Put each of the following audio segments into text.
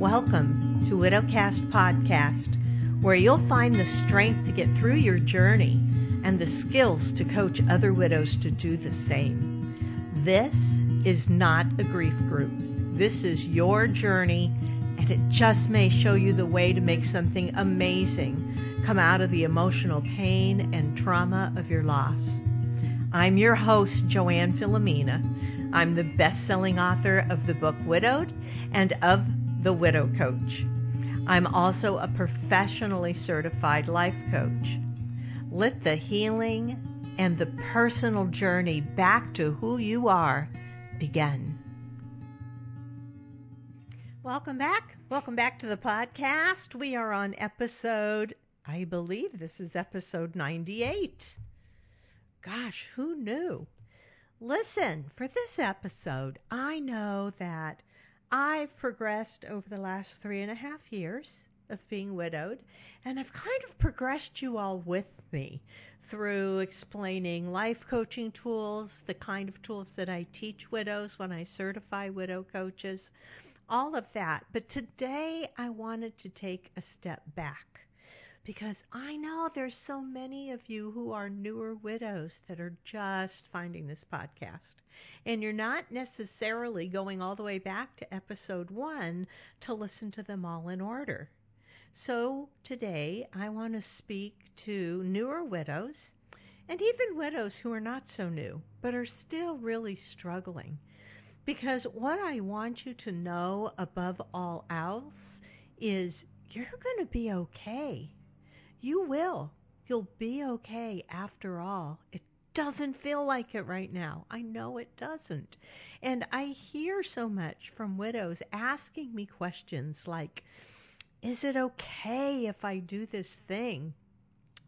Welcome to Widowcast Podcast, where you'll find the strength to get through your journey and the skills to coach other widows to do the same. This is not a grief group. This is your journey, and it just may show you the way to make something amazing come out of the emotional pain and trauma of your loss. I'm your host, Joanne Filomena. I'm the best selling author of the book Widowed and of The Widow Coach. I'm also a professionally certified life coach. Let the healing and the personal journey back to who you are begin. Welcome back. Welcome back to the podcast. We are on episode, I believe this is episode 98. Gosh, who knew? Listen, for this episode, I know that I've progressed over the last three and a half years of being widowed, and I've kind of progressed you all with me through explaining life coaching tools, the kind of tools that I teach widows when I certify widow coaches, all of that. But today I wanted to take a step back because I know there's so many of you who are newer widows that are just finding this podcast. And you're not necessarily going all the way back to episode one to listen to them all in order. So today I want to speak to newer widows and even widows who are not so new, but are still really struggling. Because what I want you to know above all else is you're going to be okay. You will. You'll be okay after all. It doesn't feel like it right now. I know it doesn't. And I hear so much from widows asking me questions like, is it okay if I do this thing?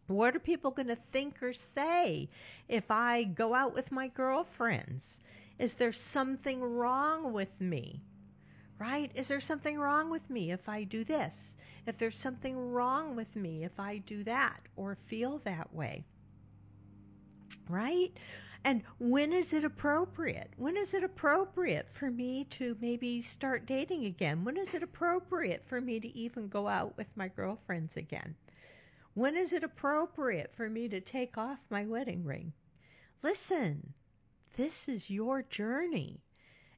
What are people going to think or say if I go out with my girlfriends? Is there something wrong with me? Right? Is there something wrong with me if I do this? If there's something wrong with me if I do that or feel that way. Right? And when is it appropriate? When is it appropriate for me to maybe start dating again? When is it appropriate for me to even go out with my girlfriends again? When is it appropriate for me to take off my wedding ring? Listen, this is your journey.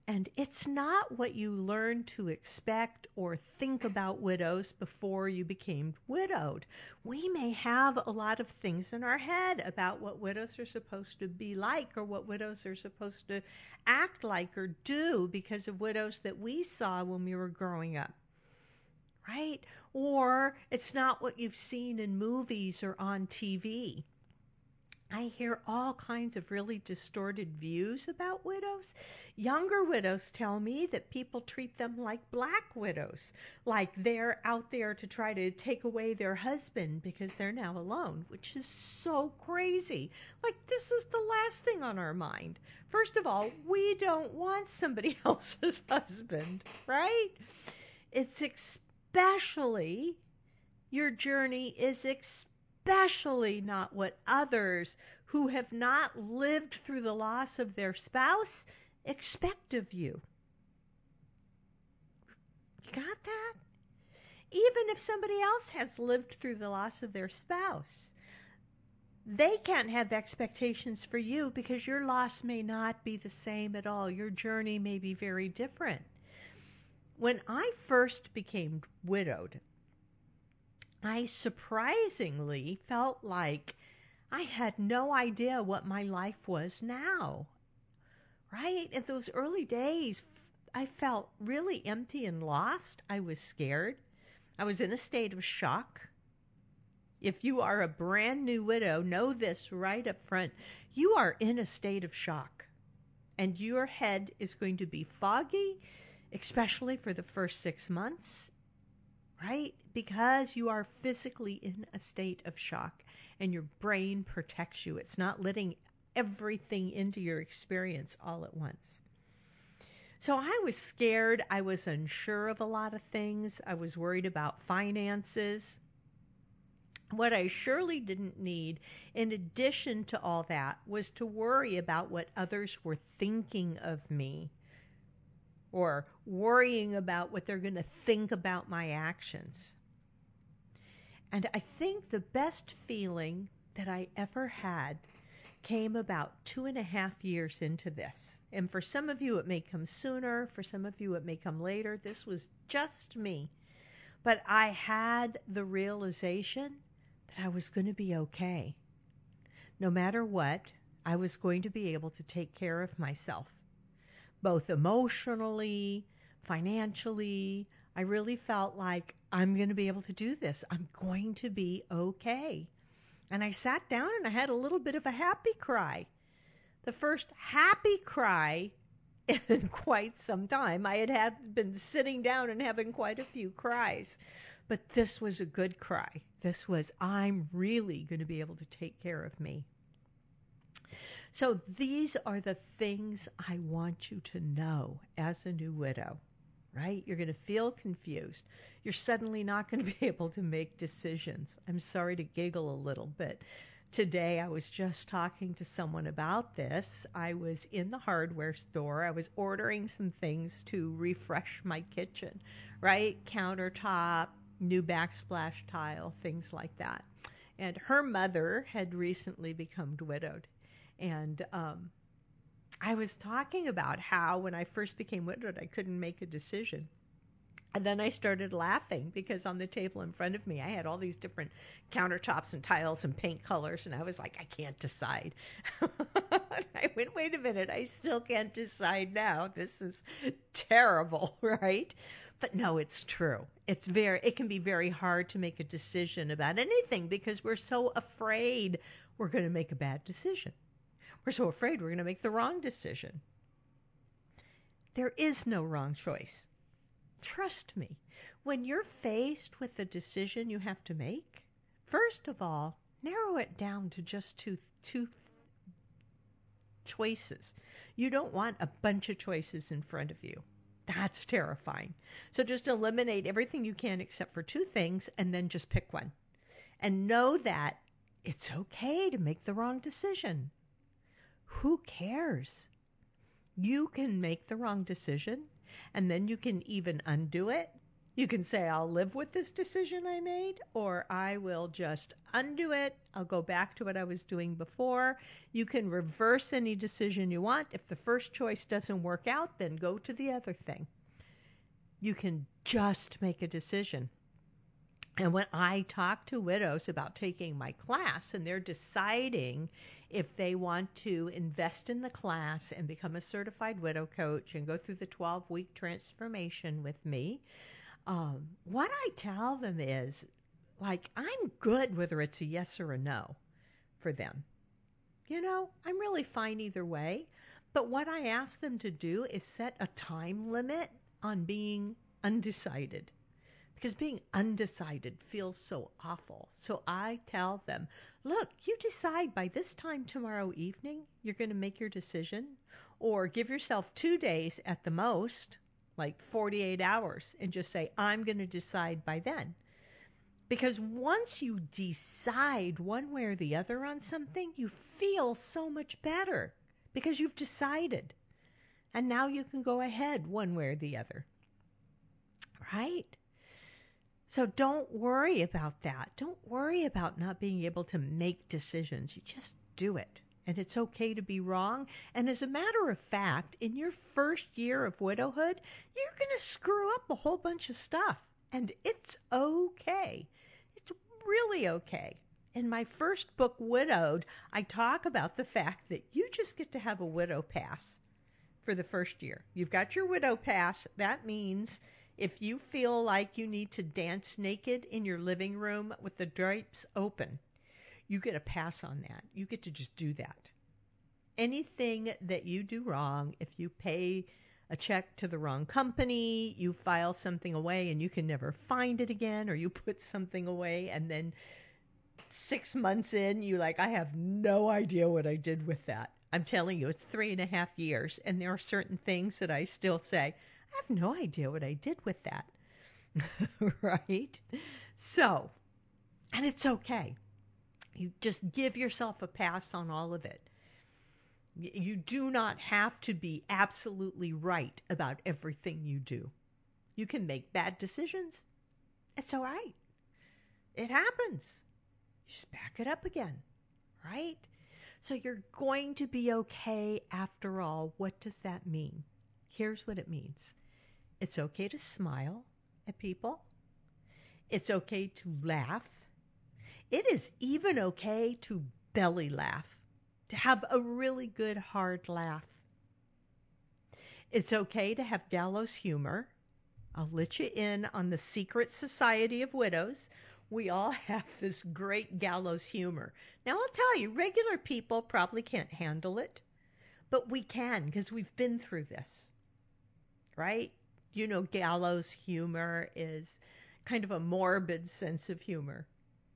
And it's not what you learned to expect or think about widows before you became widowed. We may have a lot of things in our head about what widows are supposed to be like or what widows are supposed to act like or do because of widows that we saw when we were growing up. Right? Or it's not what you've seen in movies or on TV. I hear all kinds of really distorted views about widows. Younger widows tell me that people treat them like black widows, like they're out there to try to take away their husband because they're now alone, which is so crazy. Like, this is the last thing on our mind. First of all, we don't want somebody else's husband, right? It's especially, your journey is especially not what others who have not lived through the loss of their spouse expect of you. You got that? Even if somebody else has lived through the loss of their spouse, they can't have expectations for you because your loss may not be the same at all. Your journey may be very different. When I first became widowed, I surprisingly felt like I had no idea what my life was now. Right? In those early days, I felt really empty and lost. I was scared. I was in a state of shock. If you are a brand new widow, know this right up front. You are in a state of shock, and your head is going to be foggy, especially for the first six months right? Because you are physically in a state of shock and your brain protects you. It's not letting everything into your experience all at once. So I was scared. I was unsure of a lot of things. I was worried about finances. What I surely didn't need, in addition to all that, was to worry about what others were thinking of me or worrying about what they're going to think about my actions. And I think the best feeling that I ever had came about two and a half years into this. And for some of you, it may come sooner. For some of you, it may come later. This was just me. But I had the realization that I was going to be okay. No matter what, I was going to be able to take care of myself, both emotionally, financially. I really felt like I'm going to be able to do this. I'm going to be okay. And I sat down and I had a little bit of a happy cry. The first happy cry in quite some time. I had, had been sitting down and having quite a few cries. But this was a good cry. This was, I'm really going to be able to take care of me. So these are the things I want you to know as a new widow, right? You're going to feel confused you're suddenly not going to be able to make decisions. I'm sorry to giggle a little bit. Today, I was just talking to someone about this. I was in the hardware store. I was ordering some things to refresh my kitchen, right? Countertop, new backsplash tile, things like that. And her mother had recently become widowed. And um, I was talking about how when I first became widowed, I couldn't make a decision. And then I started laughing because on the table in front of me, I had all these different countertops and tiles and paint colors, and I was like, I can't decide. I went, wait a minute, I still can't decide now. This is terrible, right? But no, it's true. It's very, it can be very hard to make a decision about anything because we're so afraid we're going to make a bad decision. We're so afraid we're going to make the wrong decision. There is no wrong choice Trust me, when you're faced with the decision you have to make, first of all, narrow it down to just two, two choices. You don't want a bunch of choices in front of you. That's terrifying. So just eliminate everything you can except for two things and then just pick one. And know that it's okay to make the wrong decision. Who cares? You can make the wrong decision and then you can even undo it. You can say, I'll live with this decision I made, or I will just undo it. I'll go back to what I was doing before. You can reverse any decision you want. If the first choice doesn't work out, then go to the other thing. You can just make a decision. And when I talk to widows about taking my class and they're deciding if they want to invest in the class and become a certified widow coach and go through the 12 week transformation with me, um, what I tell them is like, I'm good whether it's a yes or a no for them. You know, I'm really fine either way. But what I ask them to do is set a time limit on being undecided because being undecided feels so awful. So I tell them, look, you decide by this time tomorrow evening you're going to make your decision, or give yourself two days at the most, like 48 hours, and just say, I'm going to decide by then. Because once you decide one way or the other on something, you feel so much better because you've decided. And now you can go ahead one way or the other. Right? So don't worry about that. Don't worry about not being able to make decisions. You just do it. And it's okay to be wrong. And as a matter of fact, in your first year of widowhood, you're going to screw up a whole bunch of stuff. And it's okay. It's really okay. In my first book, Widowed, I talk about the fact that you just get to have a widow pass for the first year. You've got your widow pass. That means if you feel like you need to dance naked in your living room with the drapes open, you get a pass on that. You get to just do that. Anything that you do wrong, if you pay a check to the wrong company, you file something away and you can never find it again, or you put something away and then six months in, you like, I have no idea what I did with that. I'm telling you, it's three and a half years, and there are certain things that I still say, I have no idea what I did with that. right? So, and it's okay. You just give yourself a pass on all of it. You do not have to be absolutely right about everything you do. You can make bad decisions. It's all right. It happens. You just back it up again, right? So you're going to be okay after all. What does that mean? Here's what it means it's okay to smile at people, it's okay to laugh. It is even okay to belly laugh, to have a really good hard laugh. It's okay to have gallows humor. I'll let you in on the secret society of widows. We all have this great gallows humor. Now, I'll tell you, regular people probably can't handle it, but we can because we've been through this, right? You know, gallows humor is kind of a morbid sense of humor.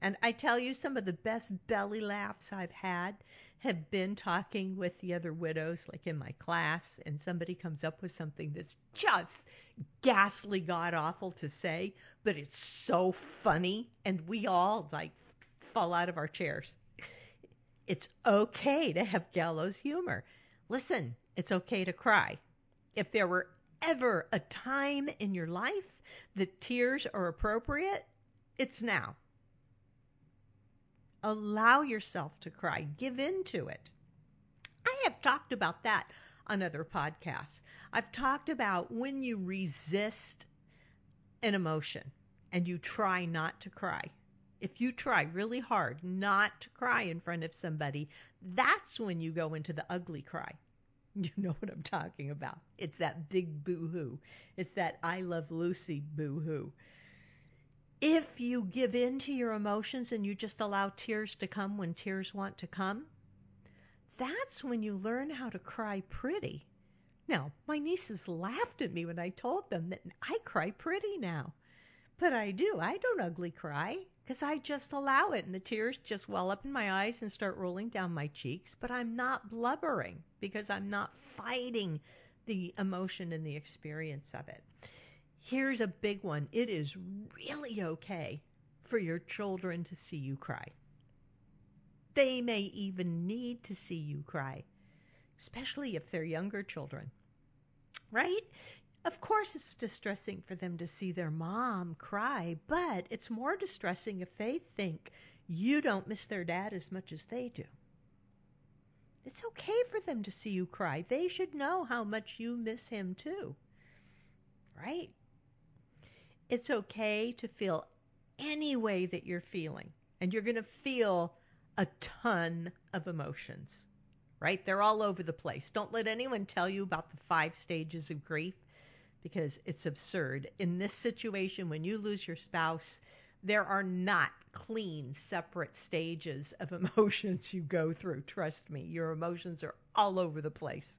And I tell you, some of the best belly laughs I've had have been talking with the other widows, like in my class, and somebody comes up with something that's just ghastly god awful to say, but it's so funny, and we all like fall out of our chairs. It's okay to have gallows humor. Listen, it's okay to cry. If there were ever a time in your life that tears are appropriate, it's now. Allow yourself to cry, give in to it. I have talked about that on other podcasts. I've talked about when you resist an emotion and you try not to cry. If you try really hard not to cry in front of somebody, that's when you go into the ugly cry. You know what I'm talking about. It's that big boo hoo. It's that I love Lucy boo hoo. If you give in to your emotions and you just allow tears to come when tears want to come, that's when you learn how to cry pretty. Now, my nieces laughed at me when I told them that I cry pretty now. But I do. I don't ugly cry because I just allow it and the tears just well up in my eyes and start rolling down my cheeks. But I'm not blubbering because I'm not fighting the emotion and the experience of it. Here's a big one it is really okay for your children to see you cry. They may even need to see you cry, especially if they're younger children. Right? Of course, it's distressing for them to see their mom cry, but it's more distressing if they think you don't miss their dad as much as they do. It's okay for them to see you cry. They should know how much you miss him too. Right? It's okay to feel any way that you're feeling, and you're going to feel a ton of emotions. Right? They're all over the place. Don't let anyone tell you about the five stages of grief because it's absurd. In this situation, when you lose your spouse, there are not clean, separate stages of emotions you go through. Trust me, your emotions are all over the place.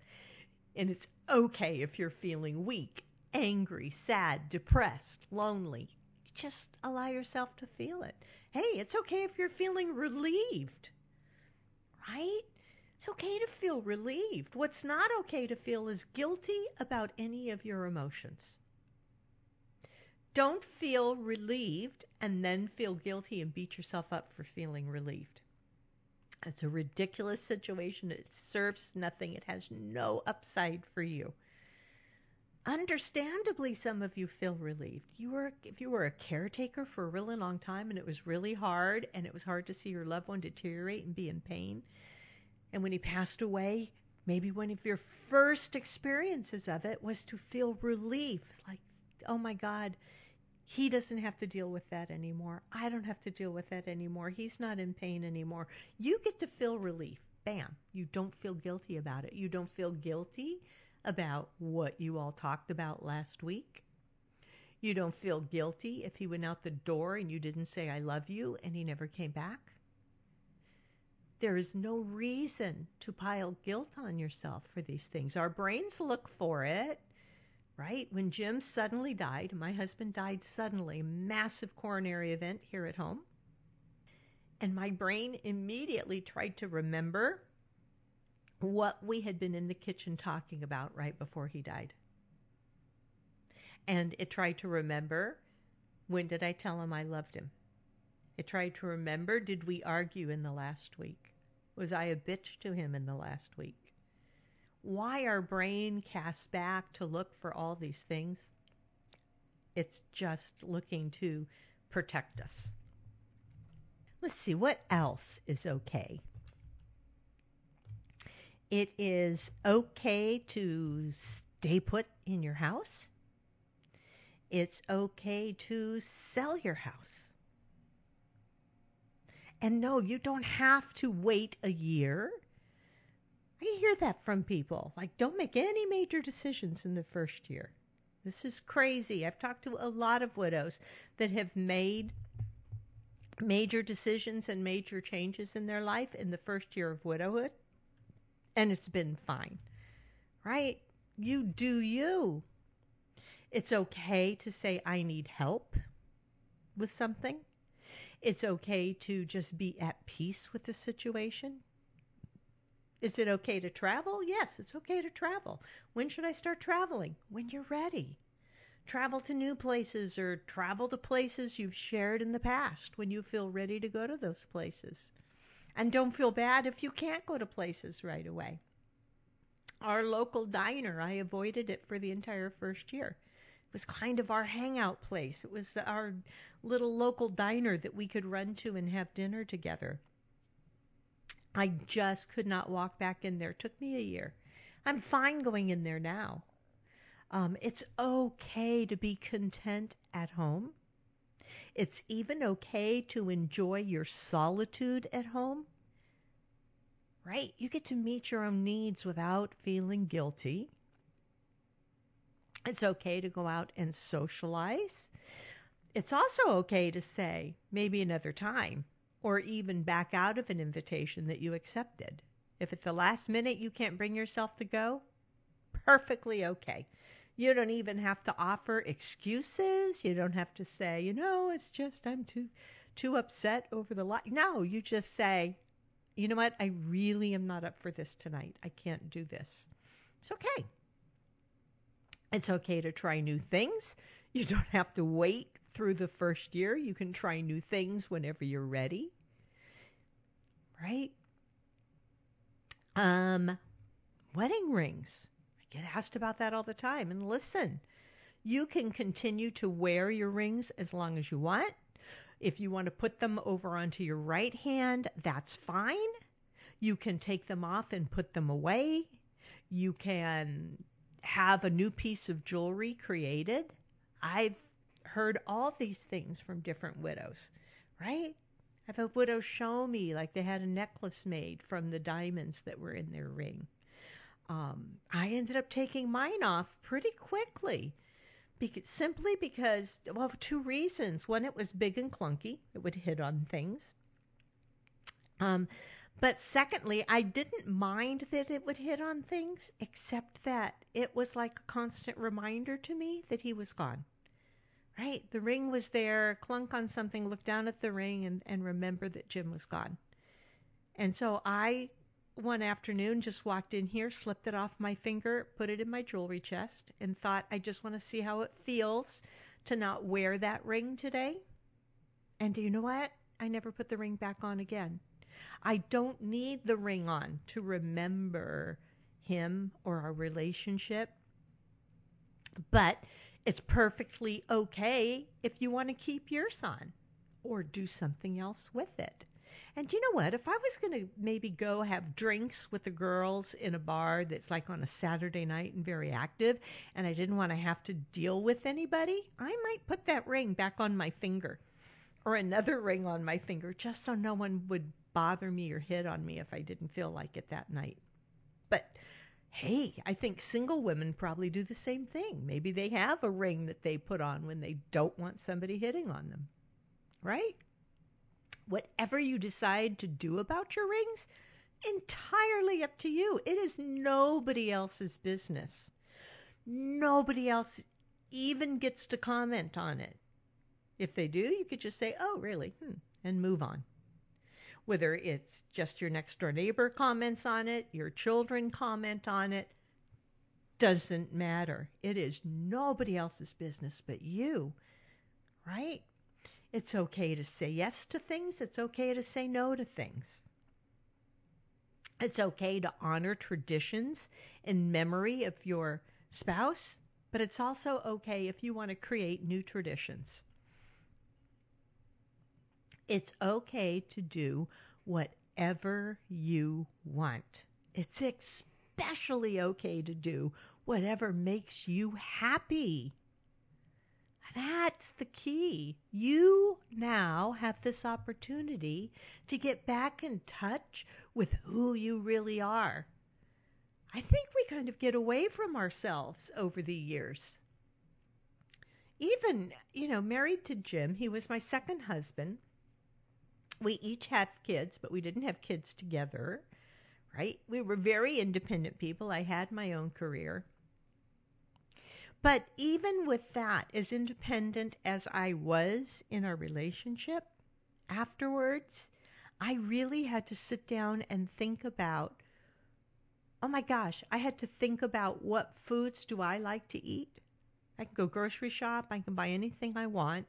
And it's okay if you're feeling weak, angry, sad, depressed, lonely. Just allow yourself to feel it. Hey, it's okay if you're feeling relieved, right? It's okay to feel relieved. What's not okay to feel is guilty about any of your emotions. Don't feel relieved and then feel guilty and beat yourself up for feeling relieved. It's a ridiculous situation. It serves nothing. It has no upside for you. Understandably, some of you feel relieved. You were, if you were a caretaker for a really long time and it was really hard and it was hard to see your loved one deteriorate and be in pain, and when he passed away, maybe one of your first experiences of it was to feel relief like, oh my God, he doesn't have to deal with that anymore. I don't have to deal with that anymore. He's not in pain anymore. You get to feel relief. Bam. You don't feel guilty about it. You don't feel guilty about what you all talked about last week. You don't feel guilty if he went out the door and you didn't say, I love you, and he never came back. There is no reason to pile guilt on yourself for these things. Our brains look for it, right? When Jim suddenly died, my husband died suddenly, massive coronary event here at home. And my brain immediately tried to remember what we had been in the kitchen talking about right before he died. And it tried to remember when did I tell him I loved him? It tried to remember did we argue in the last week? Was I a bitch to him in the last week? why our brain casts back to look for all these things. It's just looking to protect us. Let's see, what else is okay? It is okay to stay put in your house. It's okay to sell your house. And no, you don't have to wait a year. I hear that from people. Like, don't make any major decisions in the first year. This is crazy. I've talked to a lot of widows that have made major decisions and major changes in their life in the first year of widowhood, and it's been fine. Right? You do you. It's okay to say, I need help with something. It's okay to just be at peace with the situation. Is it okay to travel? Yes, it's okay to travel. When should I start traveling? When you're ready. Travel to new places or travel to places you've shared in the past when you feel ready to go to those places. And don't feel bad if you can't go to places right away. Our local diner, I avoided it for the entire first year. Was kind of our hangout place. It was our little local diner that we could run to and have dinner together. I just could not walk back in there. It took me a year. I'm fine going in there now. Um, it's okay to be content at home. It's even okay to enjoy your solitude at home. Right? You get to meet your own needs without feeling guilty. It's okay to go out and socialize. It's also okay to say, maybe another time, or even back out of an invitation that you accepted. If at the last minute you can't bring yourself to go, perfectly okay. You don't even have to offer excuses. You don't have to say, you know, it's just I'm too too upset over the lot. No, you just say, you know what? I really am not up for this tonight. I can't do this. It's okay. It's okay to try new things. You don't have to wait through the first year. You can try new things whenever you're ready. Right? Um, wedding rings. I get asked about that all the time. And listen, you can continue to wear your rings as long as you want. If you want to put them over onto your right hand, that's fine. You can take them off and put them away. You can have a new piece of jewelry created. I've heard all these things from different widows, right? I've had widows show me like they had a necklace made from the diamonds that were in their ring. Um, I ended up taking mine off pretty quickly, because, simply because, well, two reasons. One, it was big and clunky; it would hit on things. Um, but secondly, I didn't mind that it would hit on things, except that it was like a constant reminder to me that he was gone. Right? The ring was there, clunk on something, look down at the ring, and, and remember that Jim was gone. And so I, one afternoon, just walked in here, slipped it off my finger, put it in my jewelry chest, and thought, I just want to see how it feels to not wear that ring today. And do you know what? I never put the ring back on again. I don't need the ring on to remember him or our relationship. But it's perfectly okay if you want to keep yours on or do something else with it. And you know what? If I was going to maybe go have drinks with the girls in a bar that's like on a Saturday night and very active, and I didn't want to have to deal with anybody, I might put that ring back on my finger or another ring on my finger just so no one would bother me or hit on me if I didn't feel like it that night. But hey, I think single women probably do the same thing. Maybe they have a ring that they put on when they don't want somebody hitting on them. Right? Whatever you decide to do about your rings, entirely up to you. It is nobody else's business. Nobody else even gets to comment on it. If they do, you could just say, oh, really? Hmm, and move on whether it's just your next door neighbor comments on it, your children comment on it, doesn't matter. It is nobody else's business but you, right? It's okay to say yes to things, it's okay to say no to things. It's okay to honor traditions in memory of your spouse, but it's also okay if you want to create new traditions. It's okay to do whatever you want. It's especially okay to do whatever makes you happy. That's the key. You now have this opportunity to get back in touch with who you really are. I think we kind of get away from ourselves over the years. Even, you know, married to Jim, he was my second husband. We each have kids, but we didn't have kids together, right? We were very independent people. I had my own career. But even with that, as independent as I was in our relationship, afterwards, I really had to sit down and think about oh my gosh, I had to think about what foods do I like to eat. I can go grocery shop, I can buy anything I want.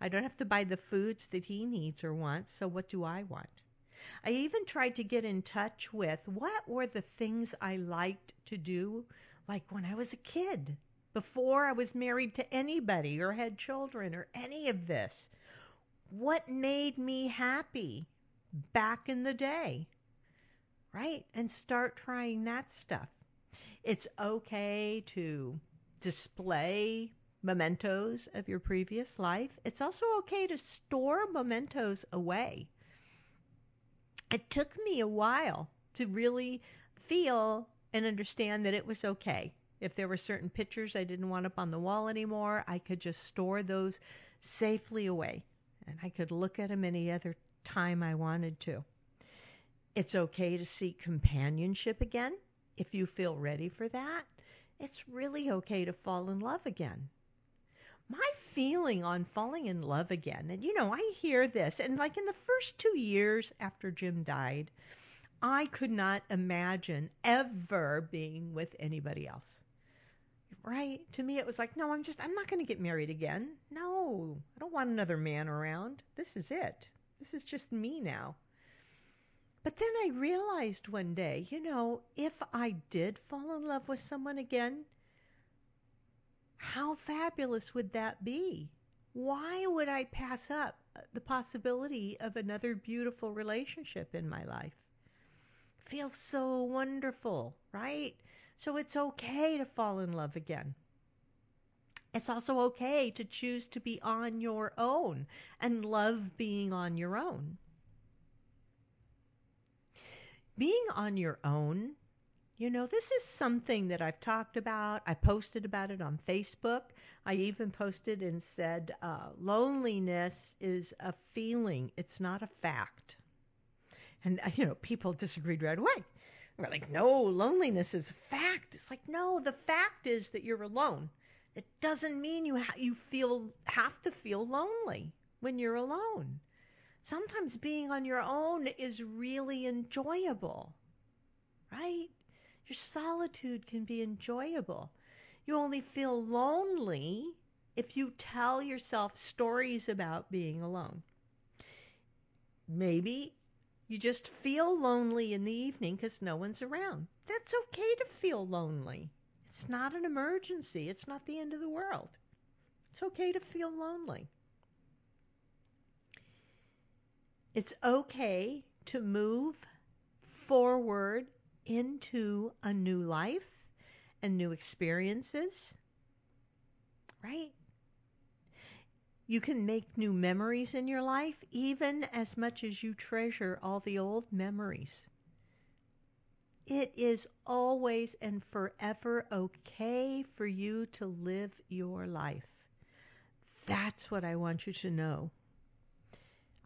I don't have to buy the foods that he needs or wants, so what do I want? I even tried to get in touch with what were the things I liked to do, like when I was a kid, before I was married to anybody or had children or any of this. What made me happy back in the day? right? And start trying that stuff. It's okay to display mementos of your previous life. It's also okay to store mementos away. It took me a while to really feel and understand that it was okay. If there were certain pictures I didn't want up on the wall anymore, I could just store those safely away. And I could look at them any other time I wanted to. It's okay to seek companionship again if you feel ready for that. It's really okay to fall in love again. My feeling on falling in love again, and you know, I hear this, and like in the first two years after Jim died, I could not imagine ever being with anybody else. Right? To me, it was like, no, I'm just, I'm not going to get married again. No, I don't want another man around. This is it. This is just me now. But then I realized one day, you know, if I did fall in love with someone again, how fabulous would that be? Why would I pass up the possibility of another beautiful relationship in my life? Feels so wonderful, right? So it's okay to fall in love again. It's also okay to choose to be on your own and love being on your own being on your own, you know, this is something that I've talked about. I posted about it on Facebook. I even posted and said, uh, loneliness is a feeling, it's not a fact. And, uh, you know, people disagreed right away. We're like, no, loneliness is a fact. It's like, no, the fact is that you're alone. It doesn't mean you ha- you feel have to feel lonely when you're alone sometimes being on your own is really enjoyable, right? Your solitude can be enjoyable. You only feel lonely if you tell yourself stories about being alone. Maybe you just feel lonely in the evening because no one's around. That's okay to feel lonely. It's not an emergency, it's not the end of the world. It's okay to feel lonely. It's okay to move forward into a new life and new experiences, right? You can make new memories in your life even as much as you treasure all the old memories. It is always and forever okay for you to live your life. That's what I want you to know.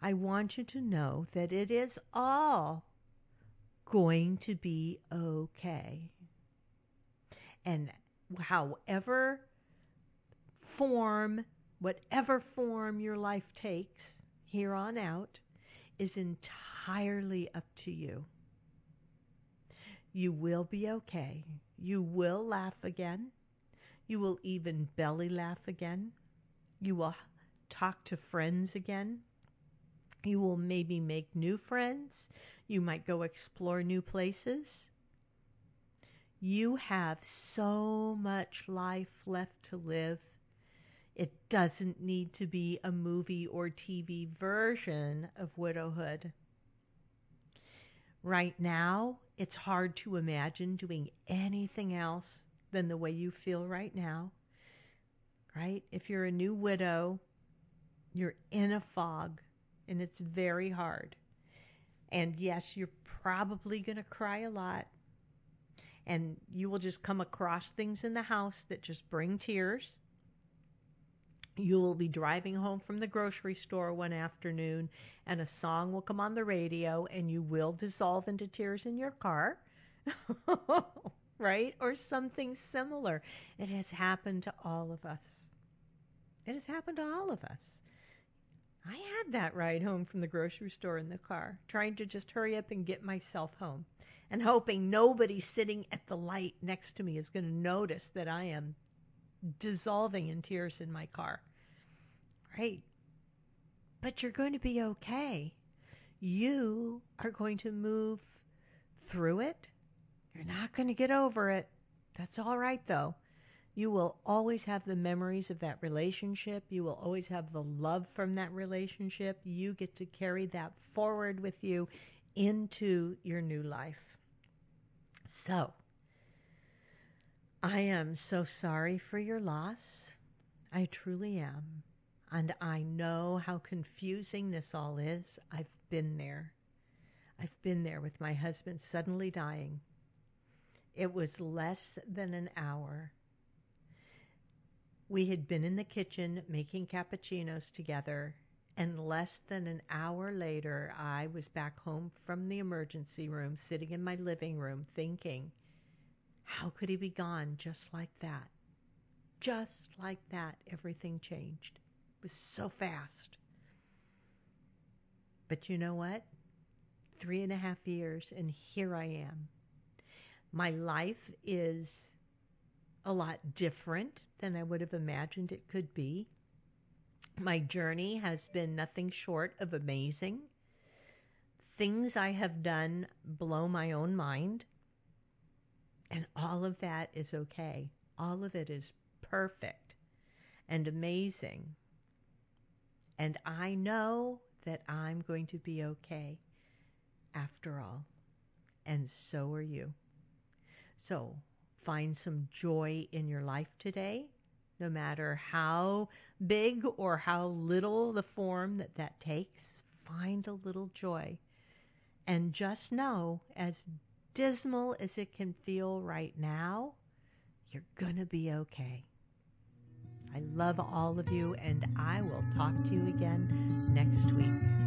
I want you to know that it is all going to be okay. And however form, whatever form your life takes here on out, is entirely up to you. You will be okay. You will laugh again. You will even belly laugh again. You will talk to friends again You will maybe make new friends. You might go explore new places. You have so much life left to live. It doesn't need to be a movie or TV version of widowhood. Right now, it's hard to imagine doing anything else than the way you feel right now. Right? If you're a new widow, you're in a fog and it's very hard. And yes, you're probably going to cry a lot and you will just come across things in the house that just bring tears. You will be driving home from the grocery store one afternoon, and a song will come on the radio, and you will dissolve into tears in your car. right? Or something similar. It has happened to all of us. It has happened to all of us. I had that ride home from the grocery store in the car, trying to just hurry up and get myself home and hoping nobody sitting at the light next to me is going to notice that I am dissolving in tears in my car. Right? But you're going to be okay. You are going to move through it. You're not going to get over it. That's all right, though. You will always have the memories of that relationship. You will always have the love from that relationship. You get to carry that forward with you into your new life. So, I am so sorry for your loss. I truly am. And I know how confusing this all is. I've been there. I've been there with my husband suddenly dying. It was less than an hour. We had been in the kitchen making cappuccinos together, and less than an hour later, I was back home from the emergency room, sitting in my living room, thinking, how could he be gone just like that? Just like that, everything changed. It was so fast. But you know what? Three and a half years, and here I am. My life is a lot different than I would have imagined it could be. My journey has been nothing short of amazing. Things I have done blow my own mind. And all of that is okay. All of it is perfect and amazing. And I know that I'm going to be okay after all. And so are you. So find some joy in your life today no matter how big or how little the form that that takes, find a little joy. And just know, as dismal as it can feel right now, you're going to be okay. I love all of you, and I will talk to you again next week.